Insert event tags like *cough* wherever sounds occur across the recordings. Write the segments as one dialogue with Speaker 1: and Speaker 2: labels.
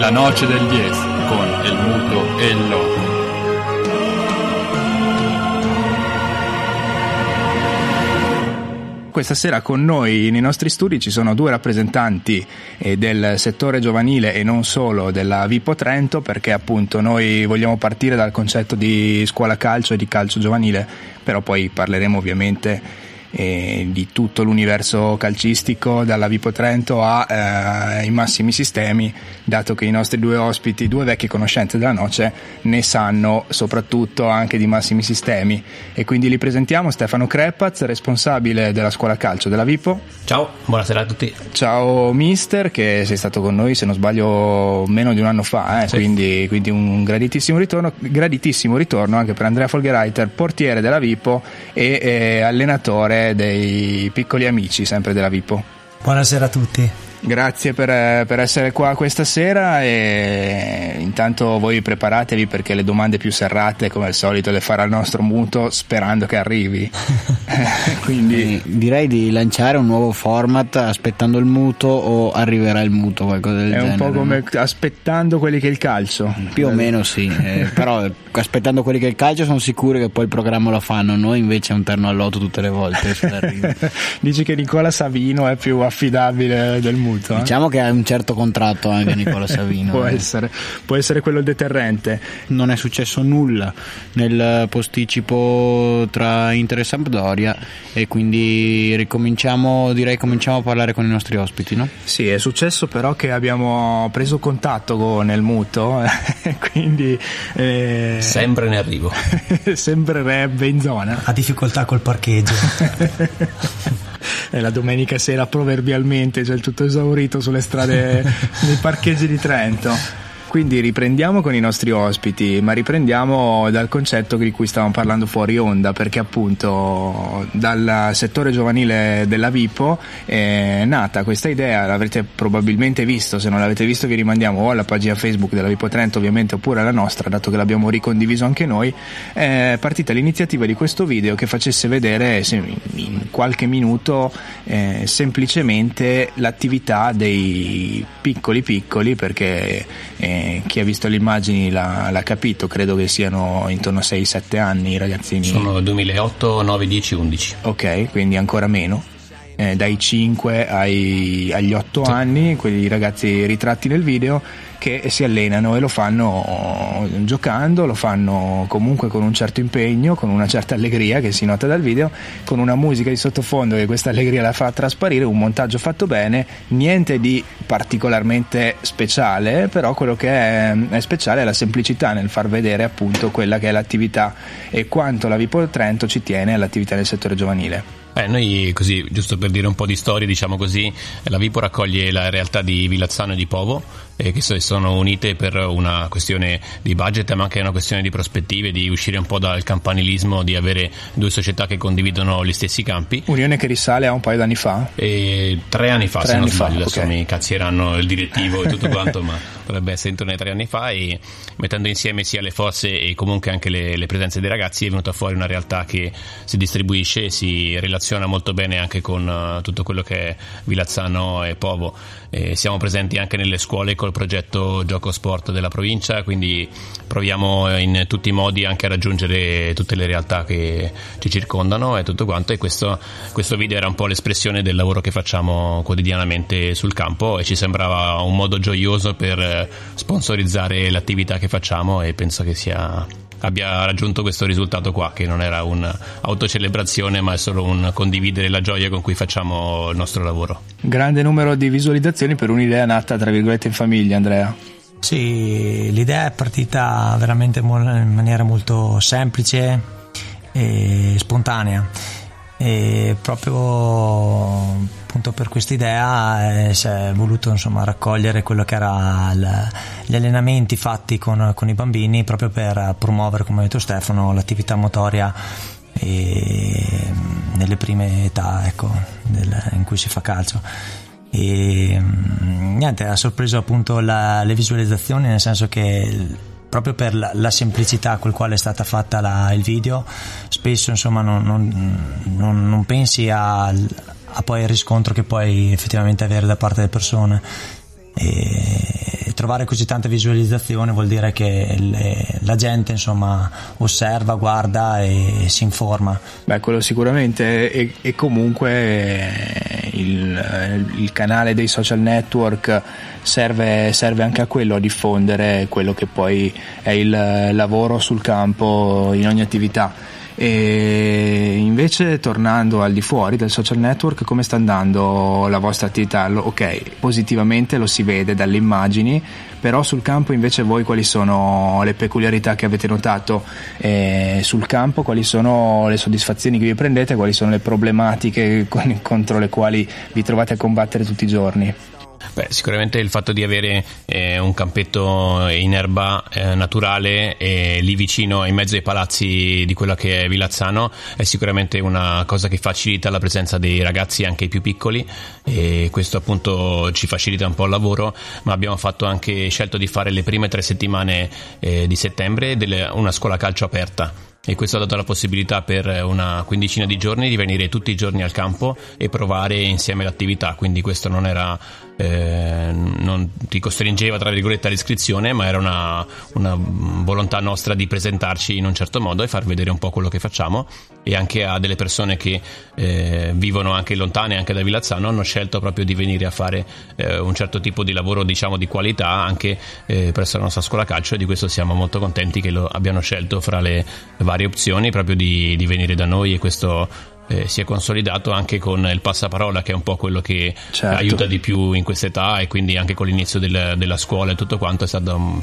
Speaker 1: La noce del 10 con il muto e il loco.
Speaker 2: Questa sera con noi nei nostri studi ci sono due rappresentanti eh, del settore giovanile e non solo della Vipo Trento perché appunto noi vogliamo partire dal concetto di scuola calcio e di calcio giovanile, però poi parleremo ovviamente eh, di tutto l'universo calcistico, dalla Vipo Trento eh, ai eh, massimi sistemi, dato che i nostri due ospiti, due vecchie conoscenze della noce, ne sanno soprattutto anche di massimi sistemi. E quindi li presentiamo Stefano Crepaz, responsabile della scuola calcio della Vipo.
Speaker 3: Ciao, buonasera a tutti.
Speaker 2: Ciao mister, che sei stato con noi se non sbaglio meno di un anno fa, eh, sì. quindi, quindi, un graditissimo ritorno, graditissimo ritorno anche per Andrea Folgeriter, portiere della Vipo e eh, allenatore dei piccoli amici sempre della Vipo.
Speaker 4: Buonasera a tutti.
Speaker 2: Grazie per, per, essere qua questa sera e intanto voi preparatevi perché le domande più serrate come al solito le farà il nostro muto sperando che arrivi. *laughs*
Speaker 5: Quindi eh, direi di lanciare un nuovo format aspettando il muto o arriverà il muto qualcosa del
Speaker 2: È
Speaker 5: genere.
Speaker 2: È un po' come aspettando quelli che è il calcio.
Speaker 5: Più o meno sì, eh, *laughs* però aspettando quelli che è il calcio sono sicuri che poi il programma lo fanno, noi invece è un terno all'otto tutte le volte. *laughs*
Speaker 2: Dici che Nicola Savino è più affidabile del muto?
Speaker 5: Muto. Eh? Diciamo che ha un certo contratto anche Nicola *laughs* Savino.
Speaker 2: può, eh. essere, può essere quello il deterrente.
Speaker 5: Non è successo nulla nel posticipo tra Inter e Sampdoria e quindi ricominciamo, direi cominciamo a parlare con i nostri ospiti, no?
Speaker 2: Sì, è successo però che abbiamo preso contatto con il muto, *laughs* quindi...
Speaker 3: Eh, sempre ne arrivo. *laughs*
Speaker 2: sembrerebbe in zona.
Speaker 4: Ha difficoltà col parcheggio.
Speaker 2: È *laughs* la domenica sera proverbialmente, cioè il tutto esaurito sulle strade nei parcheggi di Trento. Quindi riprendiamo con i nostri ospiti, ma riprendiamo dal concetto di cui stavamo parlando fuori onda, perché appunto dal settore giovanile della Vipo è nata questa idea, l'avrete probabilmente visto, se non l'avete visto vi rimandiamo o alla pagina Facebook della Vipo Trento ovviamente oppure alla nostra, dato che l'abbiamo ricondiviso anche noi, è partita l'iniziativa di questo video che facesse vedere in qualche minuto eh, semplicemente l'attività dei piccoli piccoli, perché eh, chi ha visto le immagini l'ha, l'ha, capito, credo che siano intorno a 6-7 anni i ragazzini.
Speaker 3: Sono 2008, 9, 10, 11.
Speaker 2: Ok, quindi ancora meno. Eh, dai 5 ai, agli 8 sì. anni, quelli ragazzi ritratti nel video che si allenano e lo fanno giocando, lo fanno comunque con un certo impegno, con una certa allegria che si nota dal video, con una musica di sottofondo che questa allegria la fa trasparire, un montaggio fatto bene, niente di particolarmente speciale, però quello che è, è speciale è la semplicità nel far vedere appunto quella che è l'attività e quanto la Vipo Trento ci tiene all'attività del settore giovanile.
Speaker 3: Eh, noi così, giusto per dire un po' di storia, diciamo così, la Vipo raccoglie la realtà di Vilazzano e di Povo, eh, che sono unite per una questione di budget, ma anche una questione di prospettive, di uscire un po' dal campanilismo, di avere due società che condividono gli stessi campi.
Speaker 2: Unione che risale a un paio d'anni fa?
Speaker 3: E tre anni fa, tre se anni non sbaglio, fa, adesso okay. mi cazzieranno il direttivo e tutto *laughs* quanto, ma dovrebbe essere intorno ai tre anni fa e mettendo insieme sia le forze e comunque anche le, le presenze dei ragazzi è venuta fuori una realtà che si distribuisce e si relaziona molto bene anche con uh, tutto quello che è Vilazzano e Povo. E siamo presenti anche nelle scuole col progetto Gioco Sport della provincia, quindi proviamo in tutti i modi anche a raggiungere tutte le realtà che ci circondano e tutto quanto e questo, questo video era un po' l'espressione del lavoro che facciamo quotidianamente sul campo e ci sembrava un modo gioioso per sponsorizzare l'attività che facciamo e penso che sia abbia raggiunto questo risultato qua, che non era un'autocelebrazione, ma è solo un condividere la gioia con cui facciamo il nostro lavoro.
Speaker 2: Grande numero di visualizzazioni per un'idea nata, tra virgolette, in famiglia, Andrea.
Speaker 4: Sì, l'idea è partita veramente in maniera molto semplice e spontanea e proprio appunto per questa idea eh, si è voluto insomma, raccogliere quello che era il, gli allenamenti fatti con, con, i bambini proprio per promuovere come ha detto Stefano l'attività motoria e, nelle prime età ecco, del, in cui si fa calcio. E niente ha sorpreso appunto la, le visualizzazioni nel senso che proprio per la, la, semplicità la quale è stata fatta la, il video, spesso insomma non, non, non, non pensi a, a, poi il riscontro che puoi effettivamente avere da parte delle persone. E trovare così tante visualizzazioni vuol dire che le, la gente insomma osserva, guarda e si informa.
Speaker 2: Beh, quello sicuramente e, e comunque eh, il, il, canale dei social network serve, serve, anche a quello, a diffondere quello che poi è il lavoro sul campo in ogni attività e invece tornando al di fuori del social network, come sta andando la vostra attività? Ok, positivamente lo si vede dalle immagini, però sul campo invece voi quali sono le peculiarità che avete notato eh, sul campo, quali sono le soddisfazioni che vi prendete, quali sono le problematiche contro le quali vi trovate a combattere tutti i giorni?
Speaker 3: Beh, sicuramente il fatto di avere eh, un campetto in erba eh, naturale e lì vicino in mezzo ai palazzi di quella che è Vilazzano è sicuramente una cosa che facilita la presenza dei ragazzi anche i più piccoli e questo appunto ci facilita un po' il lavoro, ma abbiamo fatto anche scelto di fare le prime tre settimane eh, di settembre delle, una scuola calcio aperta. E questo ha dato la possibilità per una quindicina di giorni di venire tutti i giorni al campo e provare insieme l'attività, quindi questo non era eh, non ti costringeva tra virgolette all'iscrizione, ma era una, una, volontà nostra di presentarci in un certo modo e far vedere un po' quello che facciamo. E anche a delle persone che eh, vivono anche lontane anche da Villazzano hanno scelto proprio di venire a fare eh, un certo tipo di lavoro diciamo di qualità anche eh, presso la nostra scuola calcio. E di questo siamo molto contenti che lo abbiano scelto fra le varie opzioni proprio di, di venire da noi e questo eh, si è consolidato anche con il passaparola che è un po' quello che certo. aiuta di più in questa età e quindi anche con l'inizio del, della scuola e tutto quanto è stato un,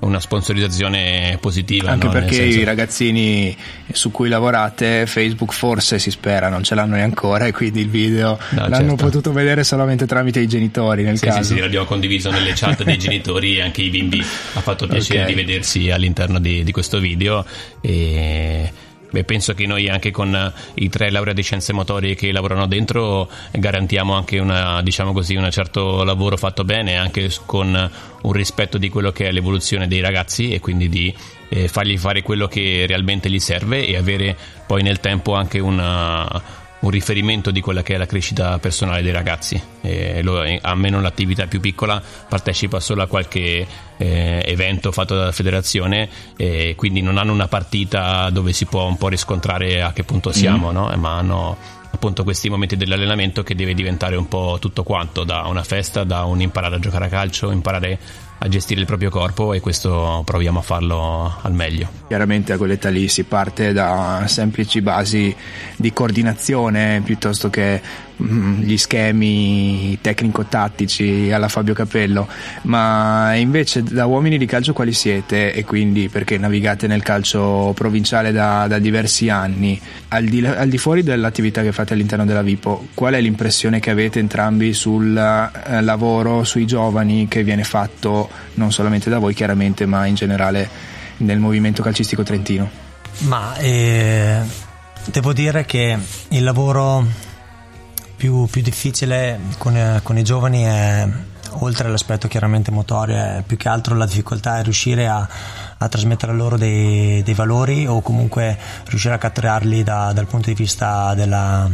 Speaker 3: una sponsorizzazione positiva.
Speaker 2: Anche
Speaker 3: no?
Speaker 2: perché senso... i ragazzini su cui lavorate, Facebook forse si spera, non ce l'hanno neanche e quindi il video no, l'hanno certo. potuto vedere solamente tramite i genitori nel
Speaker 3: sì,
Speaker 2: caso.
Speaker 3: Sì, sì, l'abbiamo condiviso nelle chat dei *laughs* genitori e anche i bimbi ha fatto piacere okay. di vedersi all'interno di, di questo video e Beh, penso che noi anche con eh, i tre laureati di scienze motorie che lavorano dentro garantiamo anche diciamo un certo lavoro fatto bene, anche con un rispetto di quello che è l'evoluzione dei ragazzi e quindi di eh, fargli fare quello che realmente gli serve e avere poi nel tempo anche una un riferimento di quella che è la crescita personale dei ragazzi. Eh, lo, almeno l'attività più piccola partecipa solo a qualche eh, evento fatto dalla federazione e quindi non hanno una partita dove si può un po' riscontrare a che punto siamo, mm. no? ma hanno appunto questi momenti dell'allenamento che deve diventare un po' tutto quanto, da una festa, da un imparare a giocare a calcio, imparare a gestire il proprio corpo e questo proviamo a farlo al meglio.
Speaker 2: Chiaramente a quell'età lì si parte da semplici basi di coordinazione piuttosto che gli schemi tecnico-tattici alla Fabio Capello, ma invece da uomini di calcio quali siete? E quindi perché navigate nel calcio provinciale da, da diversi anni, al di, al di, fuori dell'attività che fate all'interno della Vipo, qual è l'impressione che avete entrambi sul eh, lavoro, sui giovani che viene fatto non solamente da voi chiaramente, ma in generale nel movimento calcistico trentino?
Speaker 4: Ma eh, devo dire che il lavoro più, più difficile con, eh, con, i giovani è, oltre all'aspetto chiaramente motorio, è più che altro la difficoltà è riuscire a, a trasmettere loro dei, dei, valori o comunque riuscire a catturarli da, dal punto di vista della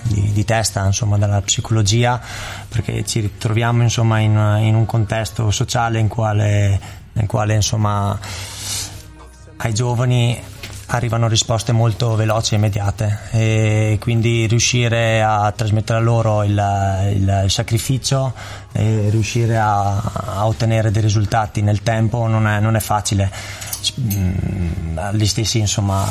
Speaker 4: di, di, testa, insomma, dalla psicologia, perché ci ritroviamo insomma, in, in, un contesto sociale in quale, nel quale insomma, ai giovani arrivano risposte molto veloci e immediate e quindi riuscire a trasmettere a loro il, il, sacrificio e riuscire a, a, ottenere dei risultati nel tempo non è, non è facile gli stessi insomma,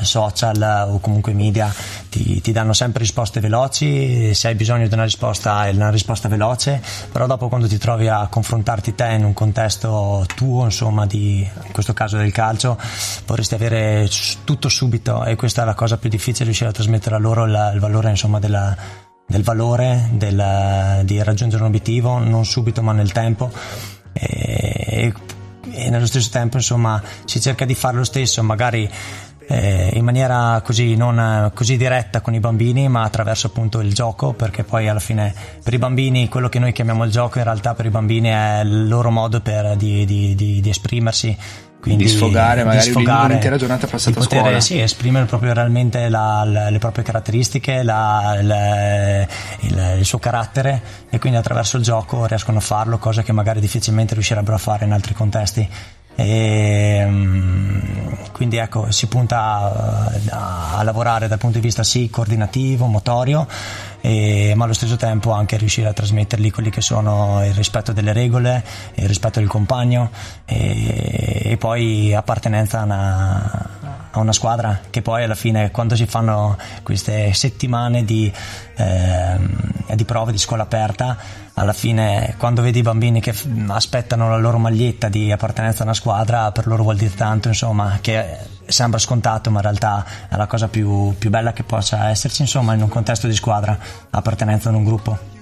Speaker 4: social o comunque media ti, ti, danno sempre risposte veloci, se hai bisogno di una risposta hai una risposta veloce, però dopo quando ti trovi a confrontarti te in un contesto tuo, insomma, di, in questo caso del calcio, vorresti avere tutto subito e questa è la cosa più difficile, riuscire a trasmettere a loro il, il valore insomma, della, del valore del, di raggiungere un obiettivo, non subito ma nel tempo. E, e nello stesso tempo insomma si cerca di fare lo stesso magari eh, in maniera così non così diretta con i bambini ma attraverso appunto il gioco perché poi alla fine per i bambini quello che noi chiamiamo il gioco in realtà per i bambini è il loro modo per, di, di, di, di esprimersi
Speaker 2: quindi di sfogare magari di sfogare, un'intera giornata passata
Speaker 4: poter,
Speaker 2: a scuola.
Speaker 4: Sì, esprimere proprio realmente la, la, le proprie caratteristiche, la, la, il, il, suo carattere e quindi attraverso il gioco riescono a farlo, cosa che magari difficilmente riuscirebbero a fare in altri contesti. E, mm, quindi ecco, si punta a, a, a, lavorare dal punto di vista sì coordinativo, motorio, e, ma allo stesso tempo anche riuscire a trasmettergli quelli che sono il rispetto delle regole, il rispetto del compagno e, e poi appartenenza a una, a una, squadra che poi alla fine quando si fanno queste settimane di, eh, di prove di scuola aperta alla fine quando vedi i bambini che aspettano la loro maglietta di appartenenza a una squadra per loro vuol dire tanto insomma che sembra scontato ma in realtà è la cosa più, più bella che possa esserci insomma in un contesto di squadra appartenenza ad un gruppo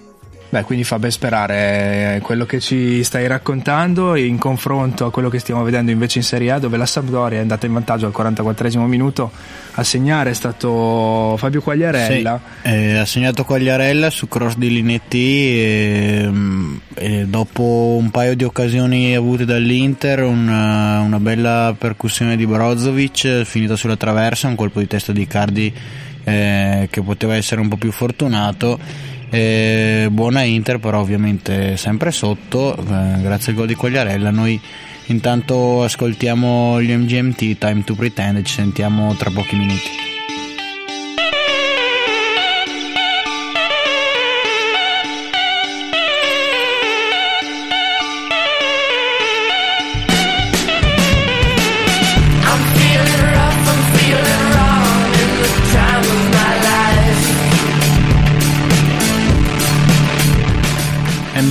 Speaker 2: Beh, quindi fa ben sperare quello che ci stai raccontando in confronto a quello che stiamo vedendo invece in Serie A dove la Sampdoria è andata in vantaggio al 44 minuto. A segnare è stato Fabio Quagliarella.
Speaker 5: Sì, eh, ha segnato Quagliarella su cross di Linetti e, e dopo un paio di occasioni avute dall'Inter una, una bella percussione di Brozovic finita sulla traversa un colpo di testa di Cardi eh, che poteva essere un po' più fortunato eh, buona Inter, però ovviamente sempre sotto, eh, grazie al gol di Quagliarella. Noi intanto ascoltiamo gli MGMT, Time to Pretend, e ci sentiamo tra pochi minuti.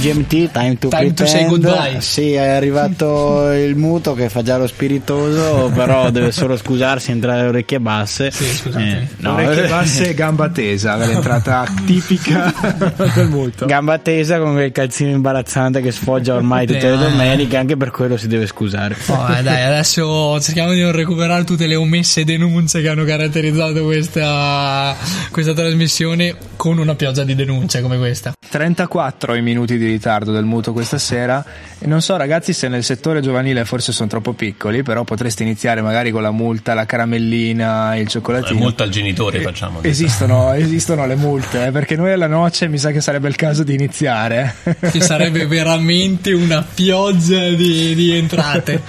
Speaker 5: MGMT, Time to
Speaker 6: Time to say goodbye.
Speaker 5: Sì, è arrivato *laughs* il muto che fa già lo spiritoso, però deve solo scusarsi, entrare le orecchie basse.
Speaker 6: Sì, scusate. Eh,
Speaker 2: no. Orecchie *laughs* basse e gamba tesa, l'entrata tipica *laughs* del muto.
Speaker 5: Gamba tesa con quel calzino imbarazzante che sfoggia ormai tutte le domeniche, anche per quello si deve scusare.
Speaker 6: Oh, dai, adesso cerchiamo di non recuperare tutte le omesse denunce che hanno caratterizzato questa, questa trasmissione con una pioggia di denunce come questa.
Speaker 2: 34 i minuti di ritardo del mutuo questa sera e non so ragazzi se nel settore giovanile forse sono troppo piccoli, però potreste iniziare magari con la multa, la caramellina, il cioccolatino.
Speaker 3: La multa al genitore eh, facciamo.
Speaker 2: Esistono, *laughs* esistono le multe, eh, perché noi alla noce mi sa che sarebbe il caso di iniziare.
Speaker 6: Che sarebbe veramente una pioggia di, di entrate.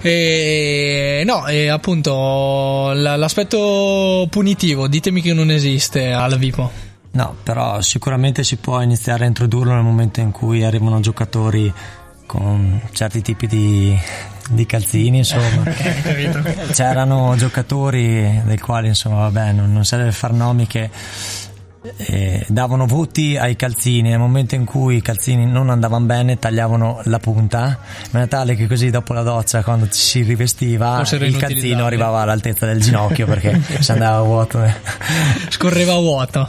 Speaker 6: E, no, e appunto l'aspetto punitivo, ditemi che non esiste alla Vipo.
Speaker 4: No, però sicuramente si può iniziare a introdurlo nel momento in cui arrivano giocatori con certi tipi di, di calzini, insomma. *laughs* C'erano giocatori del quali, insomma, vabbè, non, non serve far nomi che eh, davano voti ai calzini nel momento in cui i calzini non andavano bene tagliavano la punta. In maniera tale che così dopo la doccia quando ci si rivestiva il calzino arrivava all'altezza del ginocchio perché *laughs* si andava vuoto
Speaker 6: scorreva a vuoto.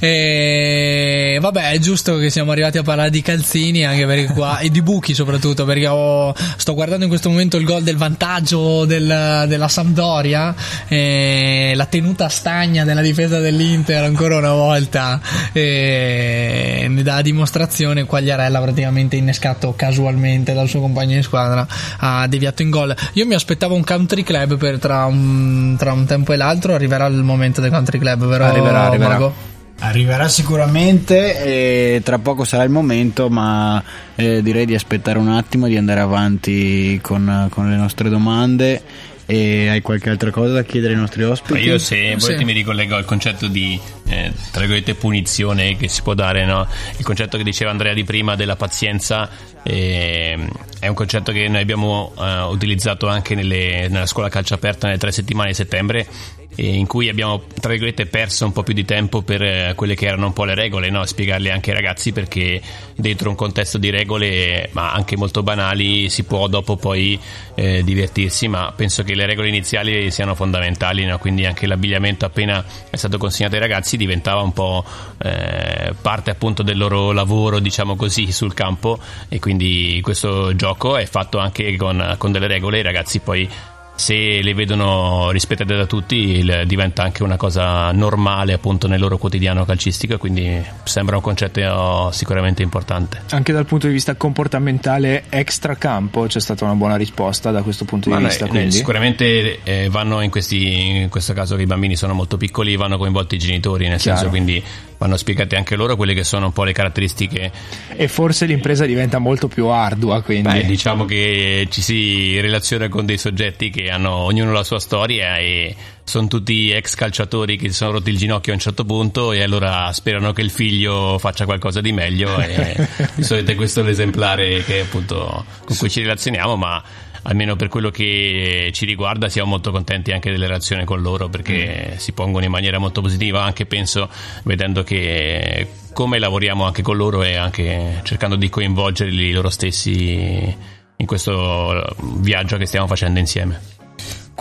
Speaker 6: E vabbè è giusto che siamo arrivati a parlare di calzini anche perché qua e di buchi soprattutto perché ho, sto guardando in questo momento il gol del vantaggio del, della Sampdoria la tenuta stagna della difesa dell'Inter ancora una volta volta e ne dà dimostrazione Quagliarella praticamente innescato casualmente dal suo compagno di squadra ha deviato in gol. Io mi aspettavo un country club per tra un, tra un tempo e l'altro arriverà il momento del country club però
Speaker 2: arriverà arriverà?
Speaker 5: Arriverà sicuramente e tra poco sarà il momento, ma eh, direi di aspettare un attimo, di andare avanti con, con le nostre domande e hai qualche altra cosa da chiedere ai nostri ospiti?
Speaker 3: io se volete sì. mi ricollego al concetto di eh, tra virgolette punizione che si può dare, no? il concetto che diceva Andrea di prima della pazienza eh, è un concetto che noi abbiamo eh, utilizzato anche nelle, nella scuola calcio aperta nelle tre settimane di settembre in cui abbiamo tra virgolette perso un po' più di tempo per eh, quelle che erano un po' le regole, no? spiegarle anche ai ragazzi perché dentro un contesto di regole, ma anche molto banali, si può dopo poi eh, divertirsi, ma penso che le regole iniziali siano fondamentali, no? quindi anche l'abbigliamento appena è stato consegnato ai ragazzi diventava un po' eh, parte appunto del loro lavoro, diciamo così, sul campo e quindi questo gioco è fatto anche con, con delle regole, i ragazzi poi se le vedono rispettate da tutti diventa anche una cosa normale appunto nel loro quotidiano calcistico quindi sembra un concetto sicuramente importante
Speaker 2: anche dal punto di vista comportamentale extra campo c'è stata una buona risposta da questo punto di Ma vista
Speaker 3: noi, sicuramente eh, vanno in questi in questo caso che i bambini sono molto piccoli vanno coinvolti i genitori nel Chiaro. senso quindi vanno spiegate anche loro quelle che sono un po' le caratteristiche.
Speaker 2: E forse l'impresa diventa molto più ardua. Quindi.
Speaker 3: Beh, diciamo che ci si relaziona con dei soggetti che hanno ognuno la sua storia e sono tutti ex calciatori che si sono rotti il ginocchio a un certo punto e allora sperano che il figlio faccia qualcosa di meglio e *laughs* di solito questo è l'esemplare che appunto con cui ci relazioniamo ma almeno per quello che ci riguarda siamo molto contenti anche delle relazioni con loro perché mm. si pongono in maniera molto positiva anche penso vedendo che come lavoriamo anche con loro e anche cercando di coinvolgerli loro stessi in questo viaggio che stiamo facendo insieme.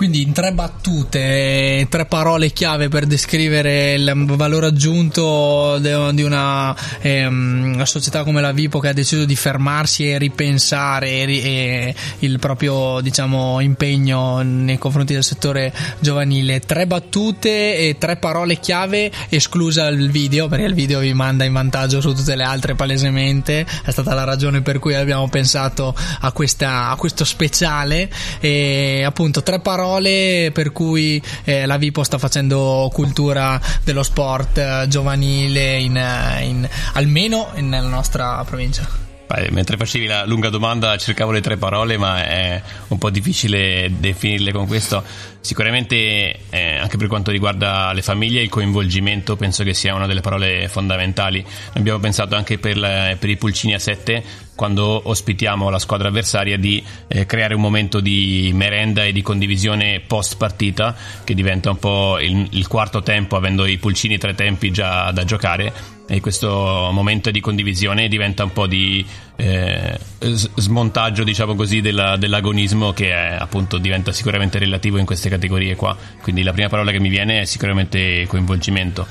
Speaker 6: Quindi in tre battute, tre parole chiave per descrivere il valore aggiunto di una, ehm, una società come la Vipo che ha deciso di fermarsi e ripensare e, il proprio diciamo, impegno nei confronti del settore giovanile. Tre battute e tre parole chiave, esclusa il video, perché il video vi manda in vantaggio su tutte le altre palesemente. È stata la ragione per cui abbiamo pensato a, questa, a questo speciale. E appunto tre parole parole per cui eh, la Vipo sta facendo cultura dello sport eh, giovanile in, eh, in, almeno nella nostra provincia.
Speaker 3: Mentre facevi la lunga domanda cercavo le tre parole, ma è un po' difficile definirle con questo. Sicuramente, eh, anche per quanto riguarda le famiglie, il coinvolgimento penso che sia una delle parole fondamentali. Abbiamo pensato anche per, la, per i pulcini a 7 quando ospitiamo la squadra avversaria di eh, creare un momento di merenda e di condivisione post partita che diventa un po' il, il quarto tempo avendo i pulcini tre tempi già da giocare e questo momento di condivisione diventa un po' di eh, smontaggio diciamo così della, dell'agonismo che è, appunto diventa sicuramente relativo in queste categorie qua quindi la prima parola che mi viene è sicuramente coinvolgimento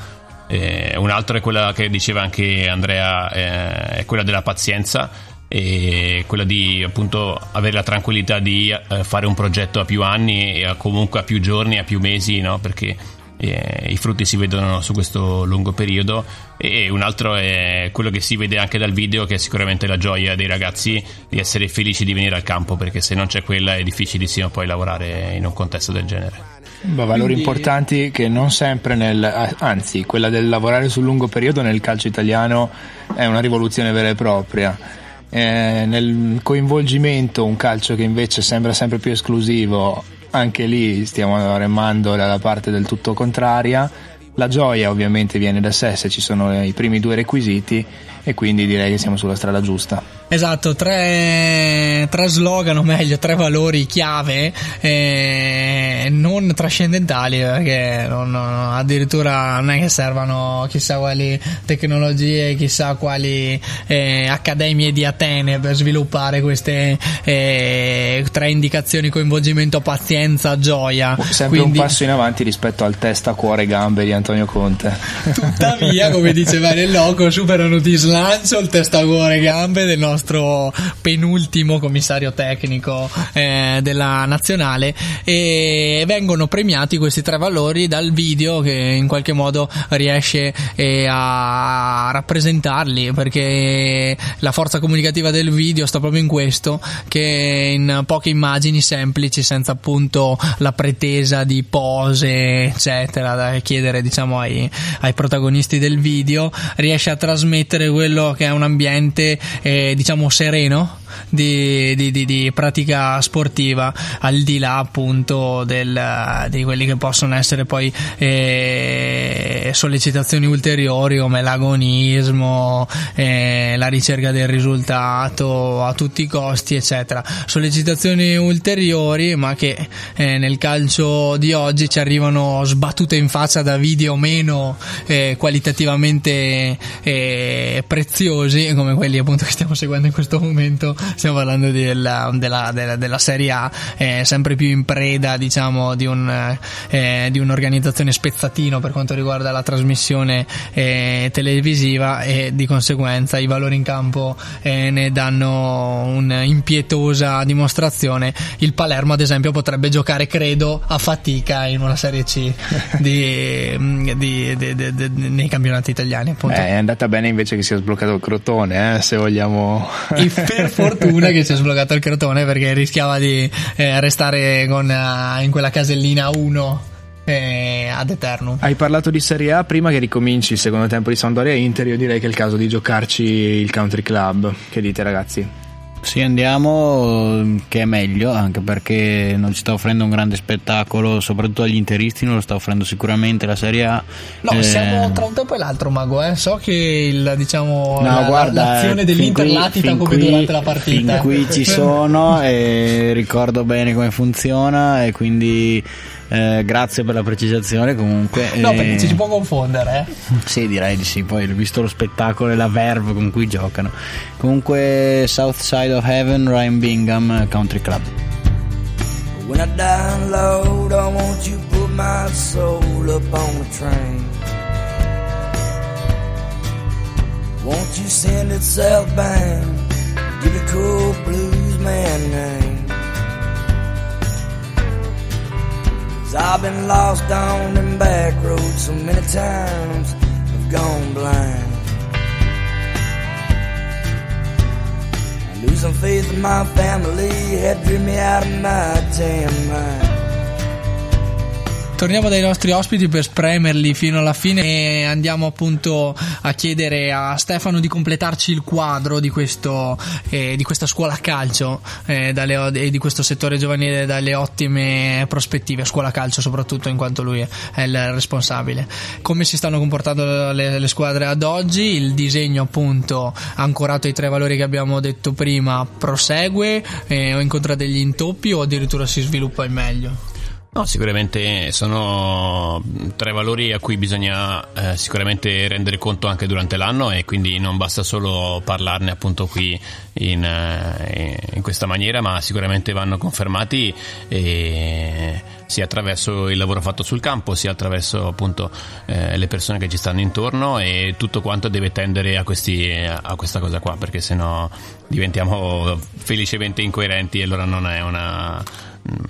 Speaker 3: eh, un altro è quella che diceva anche Andrea eh, è quella della pazienza e quella di appunto avere la tranquillità di eh, fare un progetto a più anni e a, comunque a più giorni, a più mesi, no? perché eh, i frutti si vedono su questo lungo periodo e un altro è quello che si vede anche dal video che è sicuramente la gioia dei ragazzi di essere felici di venire al campo perché se non c'è quella è difficilissimo poi lavorare in un contesto del genere.
Speaker 2: Ma valori Quindi... importanti che non sempre nel anzi quella del lavorare sul lungo periodo nel calcio italiano è una rivoluzione vera e propria eh, nel coinvolgimento un calcio che invece sembra sempre più esclusivo anche lì stiamo remando dalla parte del tutto contraria. La gioia ovviamente viene da sé se ci sono i primi due requisiti e quindi direi che siamo sulla strada giusta
Speaker 6: Esatto, tre, tre slogan, o meglio, tre valori chiave eh, non trascendentali, perché non, addirittura non è che servano chissà quali tecnologie, chissà quali eh, accademie di Atene per sviluppare queste eh, tre indicazioni: coinvolgimento, pazienza, gioia.
Speaker 2: Sempre Quindi, un passo in avanti rispetto al testa, cuore, gambe di Antonio Conte.
Speaker 6: Tuttavia, come diceva nel logo, superano di slancio il testa, cuore, gambe del nostro nostro penultimo commissario tecnico eh, della nazionale e vengono premiati questi tre valori dal video che in qualche modo riesce eh, a rappresentarli perché la forza comunicativa del video sta proprio in questo che in poche immagini semplici senza appunto la pretesa di pose eccetera da chiedere diciamo ai, ai protagonisti del video riesce a trasmettere quello che è un ambiente eh, diciamo diciamo sereno di, di, di, di, pratica sportiva al di là appunto del, di quelli che possono essere poi eh, sollecitazioni ulteriori come l'agonismo eh, la ricerca del risultato a tutti i costi eccetera. Sollecitazioni ulteriori ma che eh, nel calcio di oggi ci arrivano sbattute in faccia da video meno eh, qualitativamente eh, preziosi come quelli appunto che stiamo seguendo in questo momento stiamo parlando della, della, della, della Serie A, eh, sempre più in preda diciamo di, un, eh, di, un'organizzazione spezzatino per quanto riguarda la trasmissione eh, televisiva e di conseguenza i valori in campo eh, ne danno un in pietosa dimostrazione, il Palermo ad esempio potrebbe giocare, credo, a fatica in una Serie C *laughs* di, di, di, nei campionati italiani.
Speaker 2: Eh, è andata bene invece che sia sbloccato il Crotone, eh, se vogliamo.
Speaker 6: E per fortuna che sia sbloccato il Crotone perché rischiava di eh, restare con, uh, in quella casellina 1 eh, ad Eternum.
Speaker 2: Hai parlato di Serie A prima che ricominci il secondo tempo di Sampdoria Inter, io direi che è il caso di giocarci il Country Club. Che dite ragazzi?
Speaker 5: Sì, andiamo, che è meglio, anche perché non ci sta offrendo un grande spettacolo, soprattutto agli interisti non lo sta offrendo sicuramente la Serie A.
Speaker 6: No, eh... siamo tra un tempo e l'altro, Mago, eh. so che il, diciamo, no, la, guarda, l'azione dell'Inter qui, latita come qui, durante la partita.
Speaker 5: Fin qui ci *laughs* sono e ricordo bene come funziona e quindi eh, grazie per la precisazione comunque.
Speaker 6: No, perché ci si può confondere. Eh?
Speaker 5: Sì, direi di sì, poi visto lo spettacolo e la verve con cui giocano. Comunque South Side of Heaven, Ryan Bingham, Country Club. When I download, I want you put my soul up on the train. Won't you send it southbound? Give the cool blues man name. Cause I've been lost on them back roads so many times, I've gone blind. Losing faith in my family had driven me out of my damn mind.
Speaker 6: Torniamo dai nostri ospiti per spremerli fino alla fine e andiamo appunto a chiedere a Stefano di completarci il quadro di, questo, eh, di questa scuola calcio e eh, di questo settore giovanile dalle ottime prospettive, scuola calcio soprattutto in quanto lui è il responsabile. Come si stanno comportando le, le squadre ad oggi? Il disegno appunto ancorato ai tre valori che abbiamo detto prima prosegue eh, o incontra degli intoppi o addirittura si sviluppa in meglio?
Speaker 3: No, sicuramente sono tre valori a cui bisogna eh, sicuramente rendere conto anche durante l'anno e quindi non basta solo parlarne appunto qui in, eh, in questa maniera, ma sicuramente vanno confermati e sia attraverso il lavoro fatto sul campo, sia attraverso appunto eh, le persone che ci stanno intorno e tutto quanto deve tendere a, questi, a questa cosa qua, perché sennò diventiamo felicemente incoerenti e allora non è una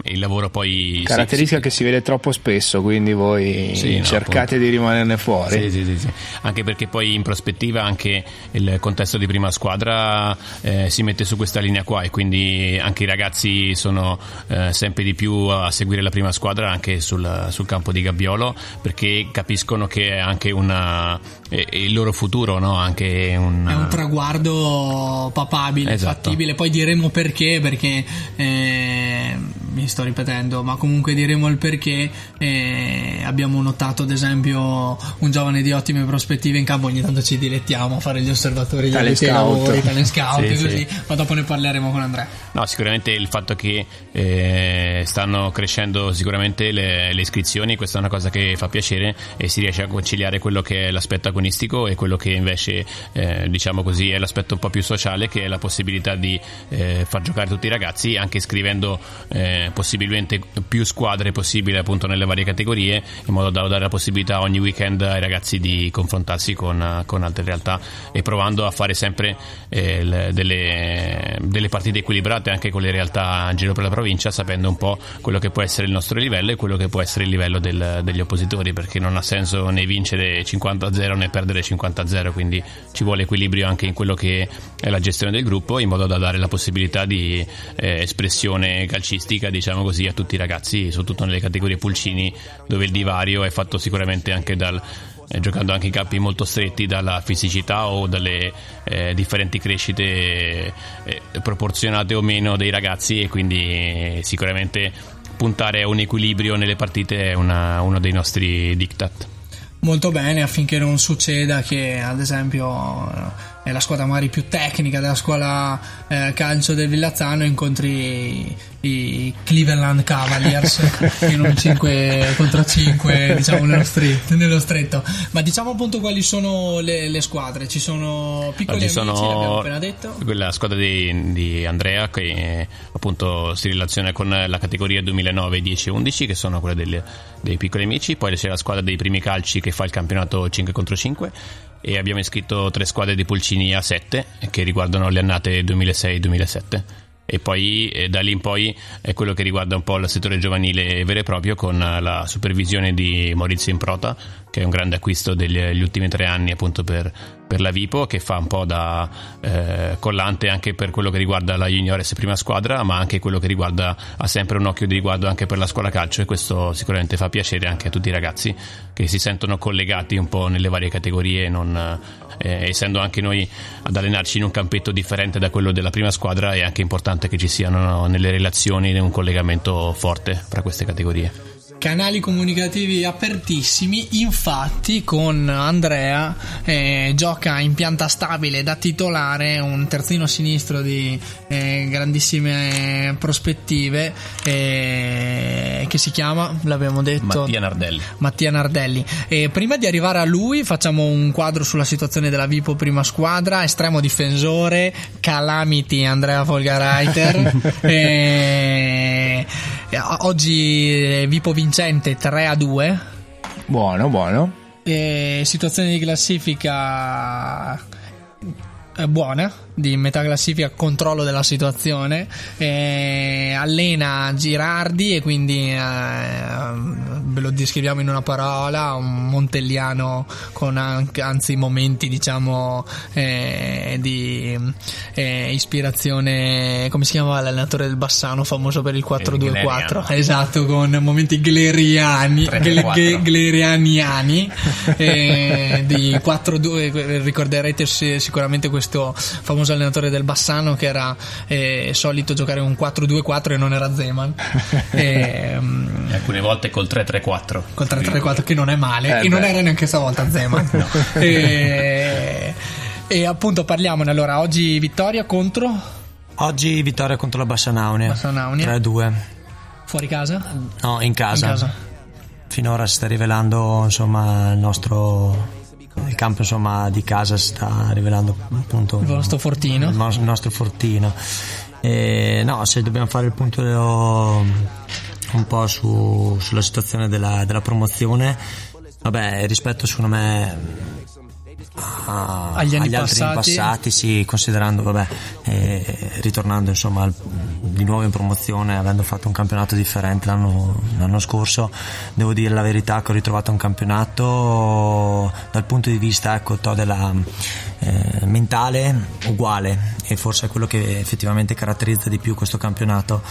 Speaker 3: il lavoro poi
Speaker 2: caratteristica sì, che si vede troppo spesso quindi voi sì, cercate no, di rimanerne fuori
Speaker 3: sì, sì, anche perché poi in prospettiva anche il contesto di prima squadra eh, si mette su questa linea qua e quindi anche i ragazzi sono eh, sempre di più a seguire la prima squadra anche sul, sul campo di Gabbiolo perché capiscono che è anche una, è, è il loro futuro no? anche
Speaker 6: un, è un traguardo papabile esatto. fattibile poi diremo perché perché eh, mi sto ripetendo, ma comunque diremo il perché. Eh, abbiamo notato, ad esempio, un giovane di ottime prospettive in campo. Ogni tanto ci dilettiamo a fare gli osservatori,
Speaker 2: gli lavori,
Speaker 6: talent scout, sì, così, sì. ma dopo ne parleremo con Andrea.
Speaker 3: No, sicuramente il fatto che eh, stanno crescendo sicuramente le, le, iscrizioni, questa è una cosa che fa piacere e si riesce a conciliare quello che è l'aspetto agonistico e quello che invece, eh, diciamo così, è l'aspetto un po' più sociale, che è la possibilità di eh, far giocare tutti i ragazzi, anche iscrivendo eh, possibilmente più squadre possibili appunto nelle varie categorie, in modo da dare la possibilità ogni weekend ai ragazzi di confrontarsi con, con altre realtà e provando a fare sempre eh, delle, delle, partite equilibrate anche con le realtà in giro per la provincia, sapendo un po' quello che può essere il nostro livello e quello che può essere il livello del, degli oppositori, perché non ha senso né vincere 50-0 né perdere 50-0, quindi ci vuole equilibrio anche in quello che è la gestione del gruppo, in modo da dare la possibilità di eh, espressione calcistica, diciamo così, a tutti i ragazzi, soprattutto nelle categorie pulcini, dove il divario è fatto sicuramente anche dal eh, giocando anche in campi molto stretti dalla fisicità o dalle eh, differenti crescite eh, proporzionate o meno dei ragazzi e quindi sicuramente puntare a un equilibrio nelle partite è una, uno dei nostri diktat.
Speaker 6: Molto bene affinché non succeda che ad esempio è la squadra magari più tecnica della scuola eh, calcio del Villazzano incontri i Cleveland Cavaliers *laughs* in un 5 contro 5 diciamo nello stretto, nello stretto, ma diciamo appunto quali sono le, le squadre. Ci sono piccoli
Speaker 3: Oggi amici l'abbiamo appena detto. quella squadra di, di, Andrea che appunto si relaziona con la categoria 2009 10 e 11 che sono quelle delle, dei piccoli amici. Poi c'è la squadra dei primi calci che fa il campionato 5 contro 5 e abbiamo iscritto tre squadre di Pulcini A7 che riguardano le annate 2006-2007 e poi eh, da lì in poi è quello che riguarda un po' il settore giovanile vero e proprio con la supervisione di Maurizio Improta che è un grande acquisto degli ultimi tre anni appunto per, per la Vipo che fa un po' da eh, collante anche per quello che riguarda la juniores prima squadra ma anche quello che riguarda ha sempre un occhio di riguardo anche per la scuola calcio e questo sicuramente fa piacere anche a tutti i ragazzi che si sentono collegati un po' nelle varie categorie non, eh, essendo anche noi ad allenarci in un campetto differente da quello della prima squadra è anche importante che ci siano nelle relazioni un collegamento forte tra queste categorie
Speaker 6: canali comunicativi apertissimi. Infatti, con Andrea eh, gioca in pianta stabile da titolare un terzino sinistro di eh, grandissime prospettive eh, che si chiama, l'abbiamo detto,
Speaker 3: Mattia Nardelli.
Speaker 6: Mattia Nardelli. E prima di arrivare a lui, facciamo un quadro sulla situazione della Vipo prima squadra, estremo difensore, Calamity Andrea Folgareiter. e *laughs* eh, oggi Vipo vincente 3 a 2.
Speaker 2: Buono, buono.
Speaker 6: E situazione di classifica buona di metà classifica controllo della situazione eh, allena Girardi e quindi eh, ve lo descriviamo in una parola un montelliano con anche, anzi momenti diciamo eh, di eh, ispirazione come si chiama l'allenatore del Bassano famoso per il 4-2-4 esatto con momenti gleriani gle, glerianiani eh, di 4-2 ricorderete sicuramente questo famoso famoso allenatore del Bassano che era eh, solito giocare un 4-2-4 e non era Zeman. *laughs*
Speaker 3: e, um, alcune volte col 3-3-4.
Speaker 6: Col 3-3-4 che non è male eh, e non era neanche stavolta Zeman. no. *laughs* e, e appunto parliamone allora, oggi vittoria contro...
Speaker 4: Oggi vittoria contro la Bassanaunia. Bassanaunia. 3-2.
Speaker 6: Fuori casa?
Speaker 4: No, in casa. In casa. Finora si sta rivelando insomma il nostro il campo insomma, di casa sta rivelando appunto
Speaker 6: il vostro fortino.
Speaker 4: Il, il nostro fortino. E, no, se dobbiamo fare il punto un po' su, sulla situazione della, della promozione, vabbè, rispetto secondo me a,
Speaker 6: agli,
Speaker 4: agli
Speaker 6: passati.
Speaker 4: altri passati, sì, considerando, vabbè, eh, ritornando insomma al, di nuovo in promozione, avendo fatto un campionato differente l'anno, l'anno, scorso, devo dire la verità che ho ritrovato un campionato dal punto di vista ecco, della, eh, mentale uguale e forse è quello che effettivamente caratterizza di più questo campionato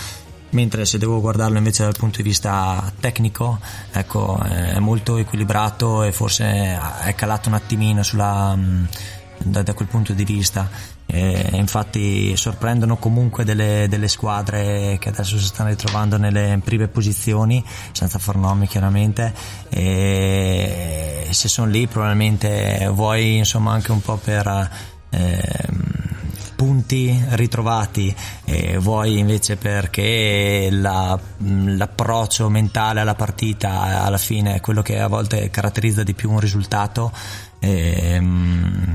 Speaker 4: mentre se devo guardarlo invece dal punto di vista tecnico ecco, è molto equilibrato e forse è calato un attimino sulla, mm, da, da, quel punto di vista. E infatti sorprendono comunque delle, delle, squadre che adesso si stanno ritrovando nelle prime posizioni senza far nomi chiaramente. E se sono lì probabilmente vuoi insomma anche un po' per eh, punti ritrovati, eh, vuoi invece perché la, l'approccio mentale alla partita alla fine è quello che a volte caratterizza di più un risultato.
Speaker 6: Eh,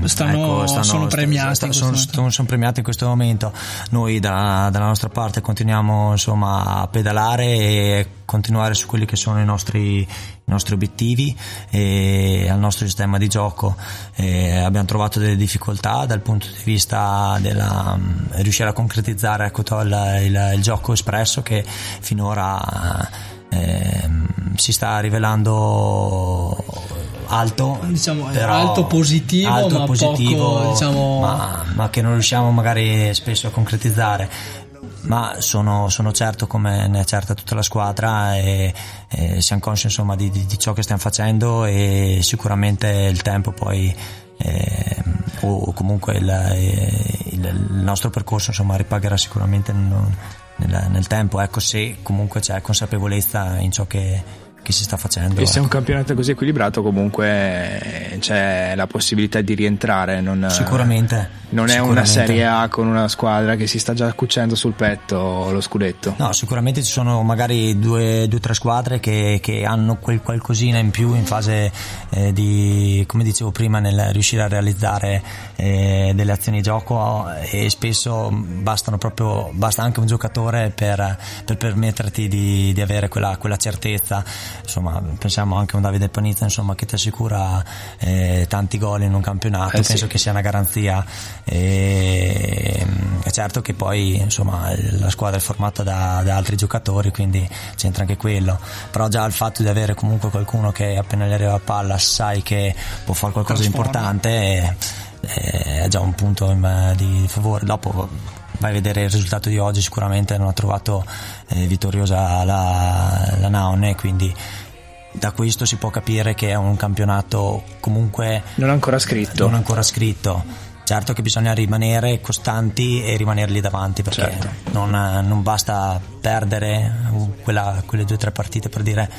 Speaker 6: stanno, ecco, stanno, sono premiati sta,
Speaker 4: sono, sono, sono, premiati in questo momento noi da, dalla nostra parte continuiamo insomma a pedalare e continuare su quelli che sono i nostri, i nostri obiettivi e al nostro sistema di gioco. E abbiamo trovato delle difficoltà dal punto di vista della riuscire a concretizzare ecco, il, il, il gioco espresso che finora eh, si sta rivelando alto,
Speaker 6: diciamo, alto positivo,
Speaker 4: alto
Speaker 6: ma,
Speaker 4: positivo
Speaker 6: poco, diciamo...
Speaker 4: ma, ma, che non riusciamo magari spesso a concretizzare. Ma sono, sono, certo come ne è certa tutta la squadra e, e siamo consci insomma di, di, di, ciò che stiamo facendo e sicuramente il tempo poi eh, o comunque il, il, il, nostro percorso insomma ripagherà sicuramente nel, nel, nel tempo. Ecco se comunque c'è consapevolezza in ciò che che si sta facendo.
Speaker 2: E se è un ecco. campionato così equilibrato, comunque c'è la possibilità di rientrare. Non,
Speaker 4: sicuramente.
Speaker 2: Non è una Serie A con una squadra che si sta già cucendo sul petto lo scudetto.
Speaker 4: No, sicuramente ci sono magari due o tre squadre che, che, hanno quel qualcosina in più in fase eh, di, come dicevo prima, nel riuscire a realizzare eh, delle azioni di gioco e spesso bastano proprio, basta anche un giocatore per, per permetterti di, di avere quella, quella certezza insomma pensiamo anche a un Davide Panizza insomma, che ti assicura eh, tanti gol in un campionato, eh penso sì. che sia una garanzia. E, è certo che poi insomma, la squadra è formata da, da, altri giocatori, quindi c'entra anche quello. Però già il fatto di avere comunque qualcuno che appena gli arriva la palla sai che può fare qualcosa di importante è, è già un punto di favore. Dopo vai a vedere il risultato di oggi sicuramente non ha trovato eh, vittoriosa la, la Naone quindi da questo si può capire che è un campionato comunque
Speaker 2: non ancora scritto.
Speaker 4: Non ancora scritto. Certo che bisogna rimanere costanti e rimanerli davanti perché certo. non, non, basta perdere quella, quelle due o tre partite per dire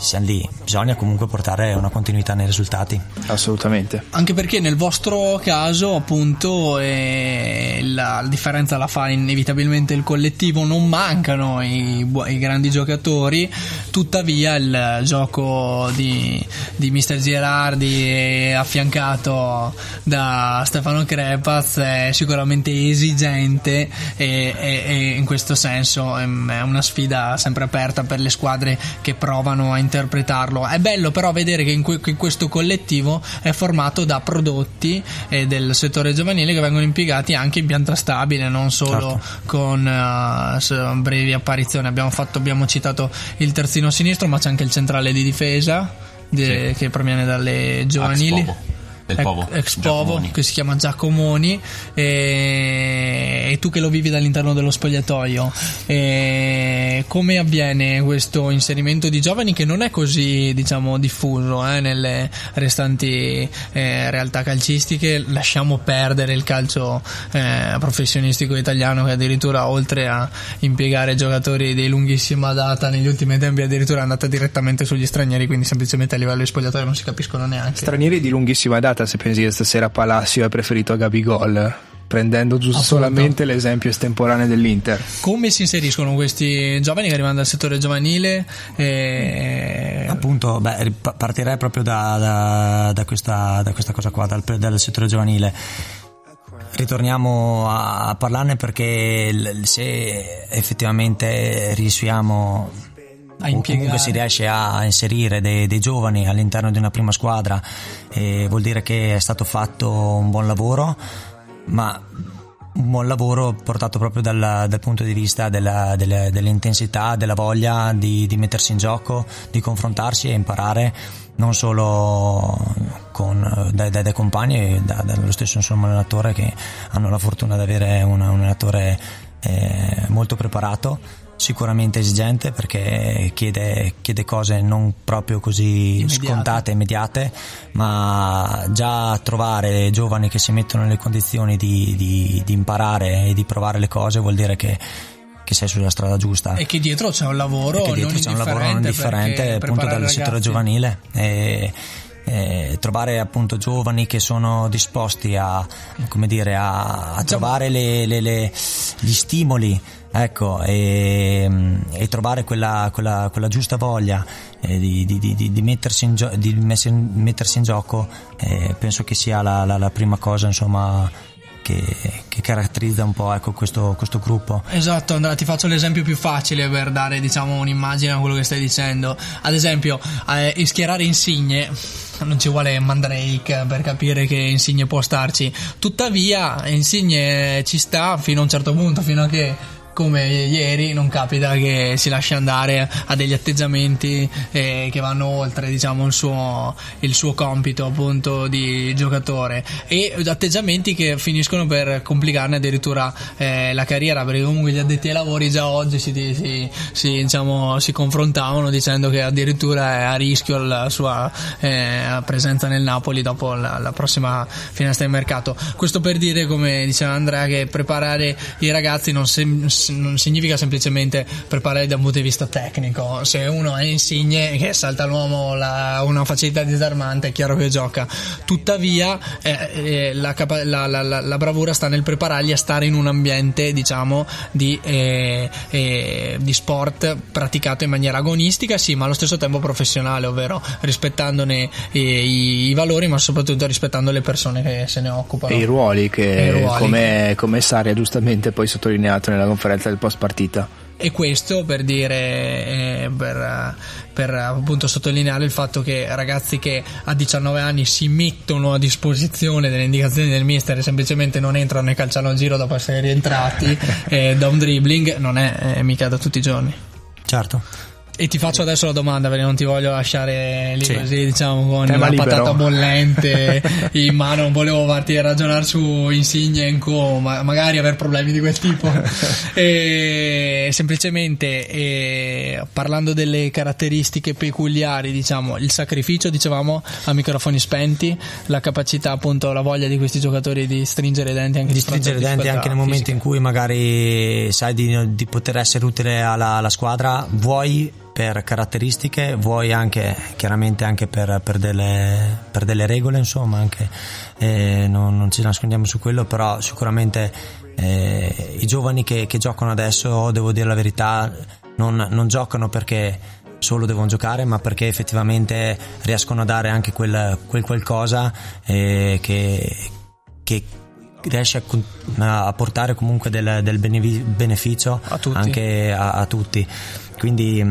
Speaker 4: siamo lì, bisogna comunque portare una continuità nei risultati.
Speaker 2: Assolutamente.
Speaker 6: Anche perché nel vostro caso, appunto, eh, la, la, differenza la fa inevitabilmente il collettivo, non mancano i, i grandi giocatori, tuttavia il gioco di, di Mister Girardi affiancato da Stefano Crepaz è sicuramente esigente e, e, e in questo senso è una sfida sempre aperta per le squadre che provano a interpretarlo. È bello però vedere che in, que- che questo collettivo è formato da prodotti eh, del settore giovanile che vengono impiegati anche in pianta stabile, non solo certo. con uh, brevi apparizioni. Abbiamo, fatto, abbiamo citato il terzino sinistro, ma c'è anche il centrale di difesa de- sì. che proviene dalle giovanili.
Speaker 3: Del Povo.
Speaker 6: Ex Povo, che si chiama Giacomoni, e, e, tu che lo vivi dall'interno dello spogliatoio, e come avviene questo inserimento di giovani che non è così diciamo diffuso eh, nelle restanti eh, realtà calcistiche? Lasciamo perdere il calcio eh, professionistico italiano che addirittura oltre a impiegare giocatori di lunghissima data negli ultimi tempi addirittura è andata direttamente sugli stranieri, quindi semplicemente a livello di spogliatoio non si capiscono neanche.
Speaker 2: Stranieri di lunghissima data puntata, se pensi che stasera Palacio è preferito a Gabigol prendendo giusto solamente l'esempio estemporaneo dell'Inter.
Speaker 6: Come si inseriscono questi giovani che arrivano dal settore giovanile?
Speaker 4: E... Appunto, beh, partirei proprio da, da, da, questa, da, questa, cosa qua, dal, dal settore giovanile. Ritorniamo a, a parlarne perché se effettivamente riusciamo o comunque si riesce a inserire dei, dei, giovani all'interno di una prima squadra eh, vuol dire che è stato fatto un buon lavoro ma un buon lavoro portato proprio dal, dal punto di vista della, della, dell'intensità, della voglia di, di, mettersi in gioco, di confrontarsi e imparare non solo con, dai, dai, dai, compagni e da, dallo stesso insomma, allenatore che hanno la fortuna di avere un, un allenatore eh, molto preparato sicuramente esigente perché chiede, chiede cose non proprio così immediate. scontate, immediate, ma già trovare giovani che si mettono nelle condizioni di, di, di imparare e di provare le cose vuol dire che che sei sulla strada giusta.
Speaker 6: E che dietro c'è un lavoro,
Speaker 4: che dietro c'è un lavoro non differente appunto dal settore giovanile. E, eh, trovare appunto giovani che sono disposti a, come dire, a, a trovare le, le, le, gli stimoli ecco, e, e trovare quella, quella, quella, giusta voglia eh, di, di, di, di, mettersi in gio- di mettersi in gioco, eh, penso che sia la, la, la prima cosa insomma, che, che, caratterizza un po' ecco, questo, questo, gruppo.
Speaker 6: Esatto, Andrea, ti faccio l'esempio più facile per dare diciamo, un'immagine a quello che stai dicendo. Ad esempio, eh, schierare Insigne non ci vuole Mandrake per capire che Insigne può starci. Tuttavia, Insigne ci sta fino a un certo punto, fino a che come ieri non capita che si lasci andare a degli atteggiamenti eh, che vanno oltre diciamo, il, suo, il, suo, compito appunto di giocatore. E atteggiamenti che finiscono per complicarne addirittura eh, la carriera perché comunque gli addetti ai lavori già oggi si, si, si, diciamo, si confrontavano dicendo che addirittura è a rischio la sua eh, presenza nel Napoli dopo la, la prossima finestra di mercato. Questo per dire come diceva Andrea che preparare i ragazzi non, sem- non significa semplicemente preparare da un punto di vista tecnico. Se uno è insigne che salta l'uomo la, una facilità disarmante, è chiaro che gioca. Tuttavia, eh, eh, la, la, la, bravura sta nel prepararli a stare in un ambiente, diciamo, di, eh, eh, di sport praticato in maniera agonistica, sì, ma allo stesso tempo professionale, ovvero rispettandone i, i valori, ma soprattutto rispettando le persone che se ne occupano.
Speaker 2: E i ruoli che, i ruoli. come, come Sari ha giustamente poi sottolineato nella conferenza del post partita.
Speaker 6: e questo per dire, eh, per, per, appunto sottolineare il fatto che ragazzi che a 19 anni si mettono a disposizione delle indicazioni del mister e semplicemente non entrano e calciano a giro dopo essere rientrati *laughs* eh, da un dribbling non è eh, mica da tutti i giorni.
Speaker 4: Certo.
Speaker 6: E ti faccio adesso la domanda perché non ti voglio lasciare lì
Speaker 4: Sì.
Speaker 6: così, diciamo, con
Speaker 2: Tema
Speaker 6: la
Speaker 2: libero.
Speaker 6: patata bollente *laughs* in mano. Non volevo farti ragionare su Insigne e Co, ma magari aver problemi di quel tipo. *laughs* e semplicemente eh, parlando delle caratteristiche peculiari, diciamo, il sacrificio, dicevamo, a microfoni spenti, la capacità, appunto, la voglia di questi giocatori di stringere i denti anche di
Speaker 4: stringere i denti anche nel momento in cui magari sai di, di poter essere utile alla, alla squadra, vuoi per caratteristiche, vuoi anche chiaramente anche per, per delle, per delle regole, insomma, anche eh, non, non ci nascondiamo su quello, però sicuramente eh, i giovani che, che giocano adesso, devo dire la verità, non, non giocano perché solo devono giocare, ma perché effettivamente riescono a dare anche quel, quel qualcosa eh, che, che riesce a, a portare comunque del, del beneficio
Speaker 6: A
Speaker 4: anche a, a tutti. Quindi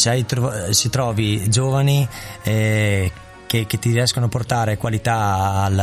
Speaker 4: se, tro- se trovi giovani eh, che, che ti riescono a portare qualità al,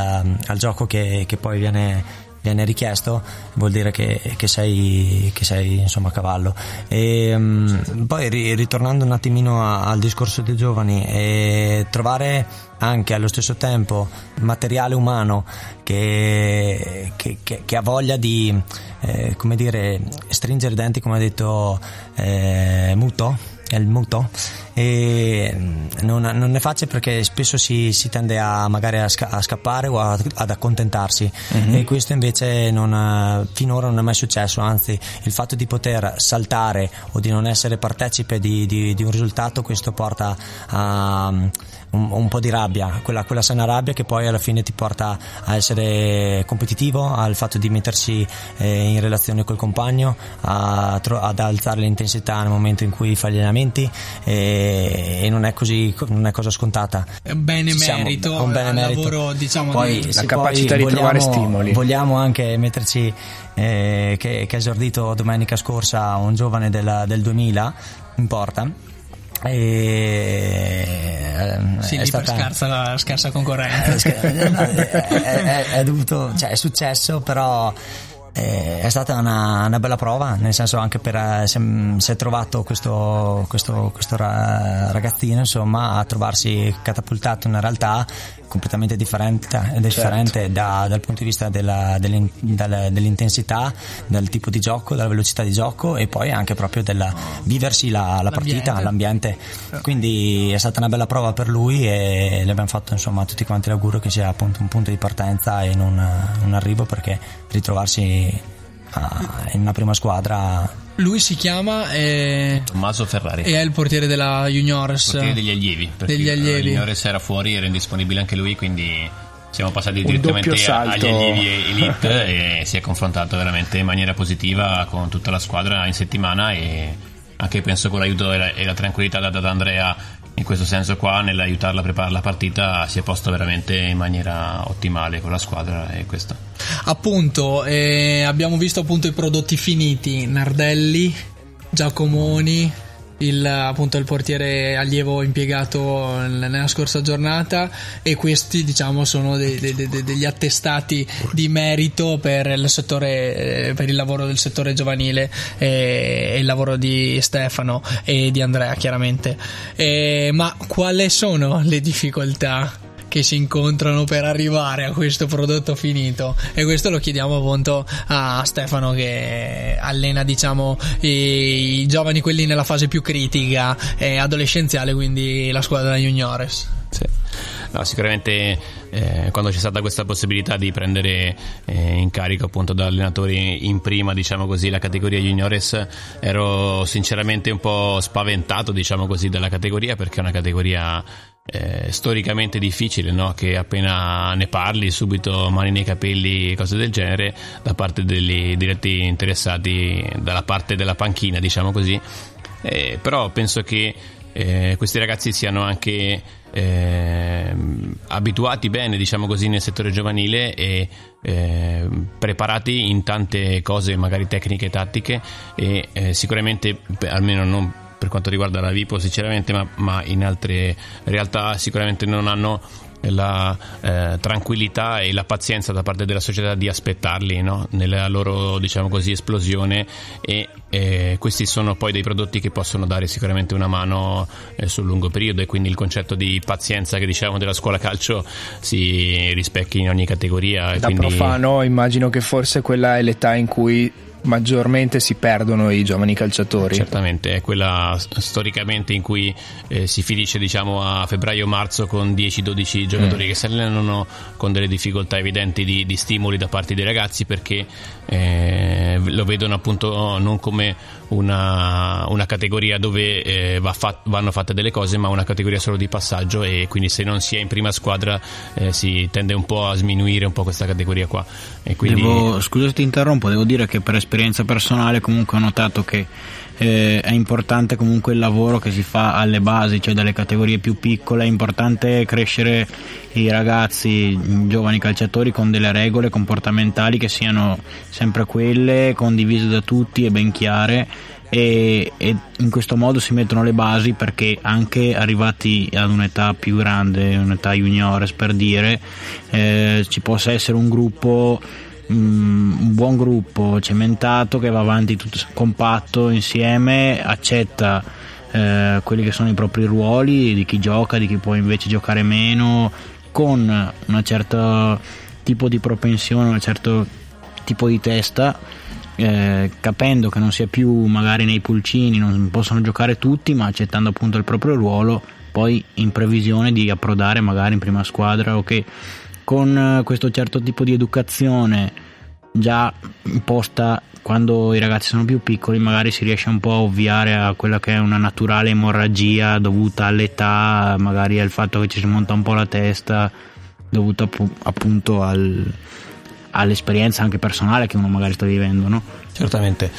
Speaker 4: al gioco che, che poi viene, viene richiesto, vuol dire che, che sei, sei insomma a cavallo. E, mh, poi ri- ritornando un attimino al discorso dei giovani, eh, trovare anche allo stesso tempo materiale umano che, che- che- che ha voglia di eh, dire stringere i denti come ha detto eh, Muto è il muto e mm, non, non è facile perché spesso si, si tende a magari a, sca- a scappare o a- ad accontentarsi. E questo invece non, eh, finora non è mai successo anzi il fatto di poter saltare o di non essere partecipe di, di- di un risultato questo porta a mm, un, un po' di rabbia, quella, quella sana rabbia che poi alla fine ti porta a essere competitivo, al fatto di mettersi eh, in relazione col compagno, a ad alzare l'intensità nel momento in cui fai gli allenamenti e, e non è così, non è cosa scontata.
Speaker 6: Bene
Speaker 4: Ci siamo,
Speaker 6: merito
Speaker 4: un bene
Speaker 6: al
Speaker 4: merito.
Speaker 6: lavoro, diciamo,
Speaker 4: poi,
Speaker 6: di-
Speaker 2: La capacità
Speaker 4: poi
Speaker 2: di trovare
Speaker 4: vogliamo-
Speaker 2: stimoli.
Speaker 4: Vogliamo anche metterci eh, che, che ha esordito domenica scorsa un giovane del, del 2000 in porta. E, ehm,
Speaker 6: Sì,
Speaker 4: è stata-
Speaker 6: scarsa, scarsa concorrenza.
Speaker 4: è, è- è- è dovuto, cioè è successo, però eh, è stata una, una bella prova, nel senso anche per eh, si è- trovato questo, questo, questo ra- ragazzino insomma a trovarsi catapultato in una realtà completamente differente, differente da- dal punto di vista della- dell'in- dal- dell'intensità, del tipo di gioco, della velocità di gioco e poi anche proprio del viversi la, la partita,
Speaker 6: L'ambiente.
Speaker 4: l'ambiente. Quindi è stata una bella prova per lui e le abbiamo fatto insomma tutti quanti l'augurio che sia appunto un punto di partenza e non un arrivo perché ritrovarsi in una prima squadra
Speaker 6: Lui si chiama eh,
Speaker 3: Tommaso Ferrari.
Speaker 6: e è il portiere della Juniores.
Speaker 3: portiere degli allievi. Perché
Speaker 6: Degli allievi.
Speaker 3: Juniores era fuori, era indisponibile anche lui, quindi siamo passati direttamente agli allievi elite *laughs* e si è confrontato veramente in maniera positiva con tutta la squadra in settimana e anche penso con l'aiuto e la, e la tranquillità data da Andrea in questo senso qua nell'aiutarla a preparare la partita si è posto veramente in maniera ottimale con la squadra e questo.
Speaker 6: Appunto, eh, abbiamo visto appunto i prodotti finiti, Nardelli, Giacomoni, il, appunto il portiere allievo impiegato nella scorsa giornata e questi diciamo sono dei- dei- dei- degli attestati di merito per il settore eh, per il lavoro del settore giovanile eh, e il lavoro di Stefano e di Andrea chiaramente. Eh, ma quali sono le difficoltà che si incontrano per arrivare a questo prodotto finito e questo lo chiediamo appunto a Stefano che allena diciamo i, i giovani quelli nella fase più critica e adolescenziale quindi la squadra juniores.
Speaker 3: No, sicuramente eh, quando c'è stata questa possibilità di prendere eh, in carico appunto da allenatori in prima diciamo così la categoria juniores ero sinceramente un po' spaventato diciamo così dalla categoria perché è una categoria eh, storicamente difficile no? che appena ne parli subito mani nei capelli cose del genere da parte degli diretti interessati dalla parte della panchina diciamo così eh, però penso che eh, questi ragazzi siano anche eh, abituati bene, diciamo così, nel settore giovanile e eh, preparati in tante cose, magari tecniche e tattiche e eh, sicuramente, almeno non per quanto riguarda la Vipo sinceramente, ma, ma in altre realtà sicuramente non hanno la eh, tranquillità e la pazienza da parte della società di aspettarli no? nella loro diciamo così, esplosione e eh, questi sono poi dei prodotti che possono dare sicuramente una mano eh, sul lungo periodo e quindi il concetto di pazienza che diciamo della scuola calcio si rispecchia in ogni categoria.
Speaker 2: Da
Speaker 3: quindi...
Speaker 2: profano immagino che forse quella è l'età in cui maggiormente si perdono i giovani calciatori.
Speaker 3: Certamente, è quella storicamente in cui eh, si finisce diciamo, a febbraio-marzo con 10-12 giocatori mm. che si allenano con delle difficoltà evidenti di, di, stimoli da parte dei ragazzi perché eh, lo vedono appunto non come una, una categoria dove eh, va fat, vanno fatte delle cose ma una categoria solo di passaggio e quindi se non si è in prima squadra eh, si tende un po' a sminuire un po' questa categoria qua.
Speaker 5: Quindi... Devo, scusa se ti interrompo, devo dire che per esperienza personale comunque ho notato che eh, è importante comunque il lavoro che si fa alle basi, cioè dalle categorie più piccole, è importante crescere i ragazzi, i giovani calciatori con delle regole comportamentali che siano sempre quelle, condivise da tutti e ben chiare. E, e, in questo modo si mettono le basi perché anche arrivati ad un'età più grande, un'età juniores per dire, eh, ci possa essere un gruppo Mm, un buon gruppo cementato che va avanti tutto compatto insieme, accetta eh, quelli che sono i propri ruoli di chi gioca, di chi può invece giocare meno, con un certo tipo di propensione, un certo tipo di testa. Eh, capendo che non sia più magari nei pulcini, non possono giocare tutti, ma accettando appunto il proprio ruolo, poi in previsione di approdare magari in prima squadra o che con eh, questo certo tipo di educazione già imposta quando i ragazzi sono più piccoli magari si riesce un po' a ovviare a quella che è una naturale emorragia dovuta all'età, magari al fatto che ci si monta un po' la testa dovuto appunto al, all'esperienza anche personale che uno magari sta vivendo, no?
Speaker 3: Certamente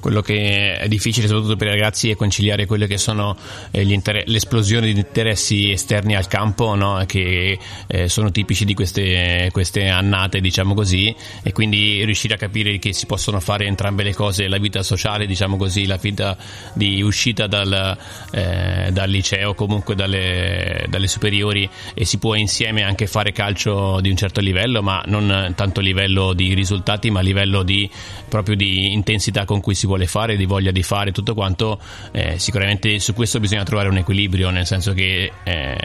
Speaker 3: quello che è difficile soprattutto per i ragazzi è conciliare quelle che sono eh, inter- l'esplosione di interessi esterni al campo no? che eh, sono tipici di queste, queste, annate diciamo così e quindi riuscire a capire che si possono fare entrambe le cose la vita sociale diciamo così la vita di uscita dal, eh, dal liceo comunque dalle, dalle, superiori e si può insieme anche fare calcio di un certo livello ma non tanto livello di risultati ma livello di, proprio di intensità con cui si vuole fare, di voglia di fare, tutto quanto, eh, sicuramente su questo bisogna trovare un equilibrio, nel senso che eh,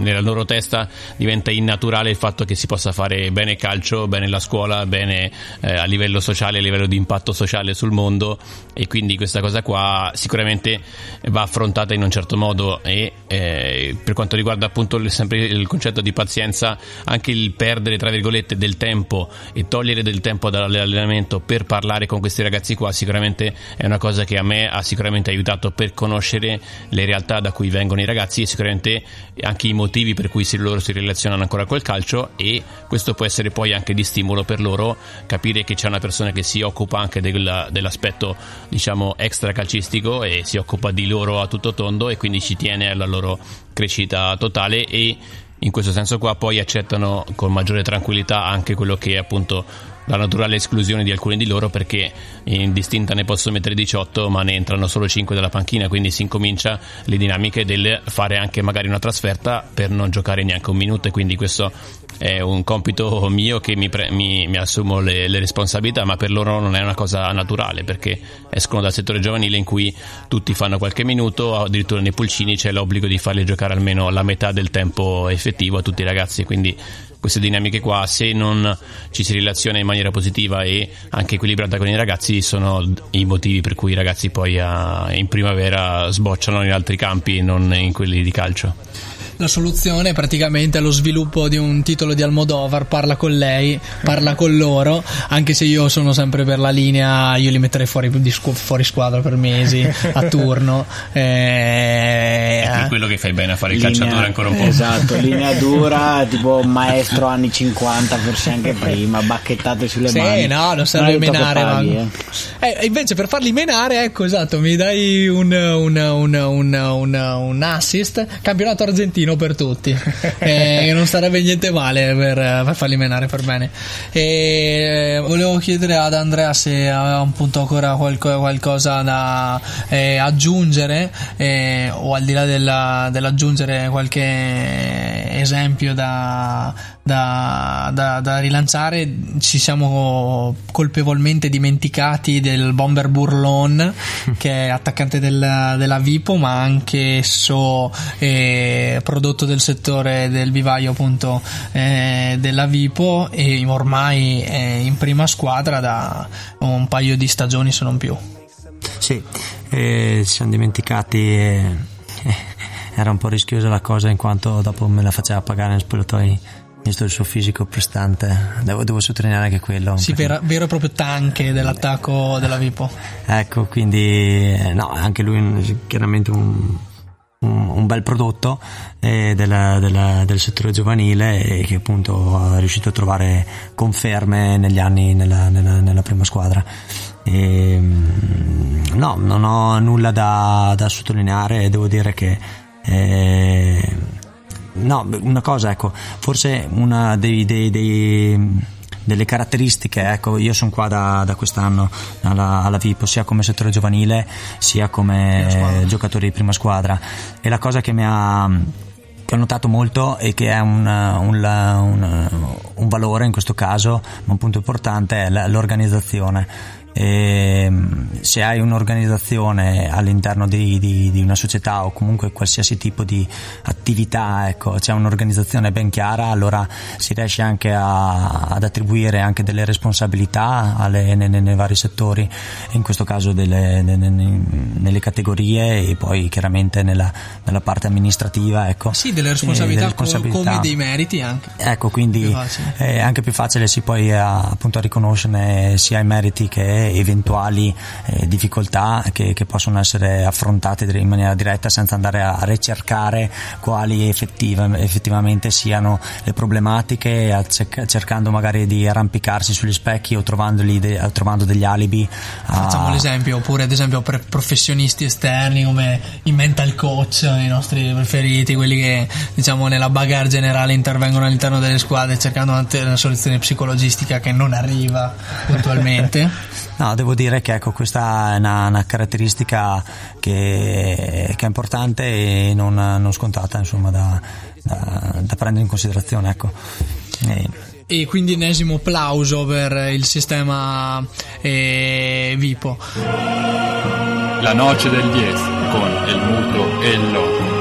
Speaker 3: nella loro testa diventa innaturale il fatto che si possa fare bene calcio, bene la scuola, bene eh, a livello sociale, a livello di impatto sociale sul mondo. E quindi questa cosa qua sicuramente va affrontata in un certo modo. E eh, per quanto riguarda appunto il, sempre il concetto di pazienza anche il perdere tra virgolette del tempo e togliere del tempo dall'allenamento per parlare con questi ragazzi qua sicuramente è una cosa che a me ha sicuramente aiutato per conoscere le realtà da cui vengono i ragazzi e sicuramente anche i motivi motivi per cui loro si relazionano ancora col calcio e questo può essere poi anche di stimolo per loro capire che c'è una persona che si occupa anche del, dell'aspetto diciamo extra calcistico e si occupa di loro a tutto tondo e quindi ci tiene alla loro crescita totale e in questo senso qua poi accettano con maggiore tranquillità anche quello che appunto la naturale esclusione di alcuni di loro perché in distinta ne posso mettere 18 ma ne entrano solo 5 dalla panchina quindi si incomincia le dinamiche del fare anche magari una trasferta per non giocare neanche un minuto e quindi questo è un compito mio che mi, pre- mi, mi assumo le, le, responsabilità ma per loro non è una cosa naturale perché escono dal settore giovanile in cui tutti fanno qualche minuto addirittura nei pulcini c'è l'obbligo di farli giocare almeno la metà del tempo effettivo a tutti i ragazzi quindi queste dinamiche qua, se non ci si relaziona in maniera positiva e anche equilibrata con i ragazzi, sono i motivi per cui i ragazzi poi a, in primavera sbocciano in altri campi, non in quelli di calcio.
Speaker 6: La soluzione praticamente è lo sviluppo di un titolo di Almodovar, parla con lei, parla con loro, anche se io sono sempre per la linea, io li metterei fuori, fuori squadra per mesi, *laughs* a turno.
Speaker 3: Eh, è per quello che fai bene a fare il linea, calciatore ancora un po'.
Speaker 5: Esatto, *laughs* linea dura, tipo maestro anni 50, forse anche prima, bacchettate sulle
Speaker 6: sì,
Speaker 5: mani.
Speaker 6: Sì, no, non serve menare. Paghi, ma... eh. Eh, invece per farli menare, ecco, esatto, mi dai un, un, un, un, un assist, campionato argentino per tutti, *laughs* eh, non sarebbe niente male per, per, farli menare per bene. E volevo chiedere ad Andrea se aveva appunto ancora qualco, qualcosa da eh, aggiungere eh, o al di là della, dell'aggiungere qualche esempio da, da, da, da, rilanciare ci siamo colpevolmente dimenticati del bomber Burlon *laughs* che è attaccante del, della Vipo ma anche esso eh, prodotto del settore del vivaio appunto eh, della Vipo e ormai è in prima squadra da un paio di stagioni se non più.
Speaker 4: Sì, eh, ci siamo dimenticati eh, era un po' rischiosa la cosa in quanto dopo me la faceva pagare in spogliatoi visto il suo fisico prestante devo, devo sottolineare anche quello.
Speaker 6: Sì perché... vero, vero proprio tanche dell'attacco della Vipo.
Speaker 4: Ecco quindi eh, no anche lui chiaramente un, un, un bel prodotto eh, della, della, del settore giovanile e che appunto è riuscito a trovare conferme negli anni nella, nella, nella prima squadra. E, ehm, no non ho nulla da, da sottolineare. Devo dire che eh, no, una cosa, ecco, forse una dei, dei, dei delle caratteristiche, ecco, io sono qua da, da quest'anno alla, alla, Vipo, sia come settore giovanile sia come giocatore di prima squadra. E la cosa che mi ha che ho notato molto e che è un, un, un, un valore in questo caso, ma un punto importante è l'organizzazione e ehm, se hai un'organizzazione all'interno di, di, di, una società o comunque qualsiasi tipo di attività, ecco, c'è un'organizzazione ben chiara, allora si riesce anche a, ad attribuire anche delle responsabilità alle, nei, nei, vari settori, in questo caso delle, nelle, nelle categorie e poi chiaramente nella, nella parte amministrativa. Ecco.
Speaker 6: Sì, delle responsabilità, delle responsabilità. come dei meriti anche.
Speaker 4: Ecco, quindi è anche più facile si poi appunto a riconoscere sia i meriti che eventuali eh, difficoltà che, che, possono essere affrontate in maniera diretta senza andare a ricercare quali effettiva, effettivamente siano le problematiche, cercando magari di arrampicarsi sugli specchi o de, trovando degli alibi.
Speaker 6: Facciamo a... l'esempio, oppure ad esempio per professionisti esterni come i mental coach, i nostri preferiti, quelli che diciamo nella bagarre generale intervengono all'interno delle squadre cercando una soluzione psicologistica che non arriva puntualmente. *laughs*
Speaker 4: No, devo dire che ecco, questa è una, una caratteristica che, che, è importante e non, non scontata insomma, da, da, da, prendere in considerazione. Ecco.
Speaker 6: E, e quindi ennesimo plauso per il sistema eh, Vipo.
Speaker 1: La noce del 10 con el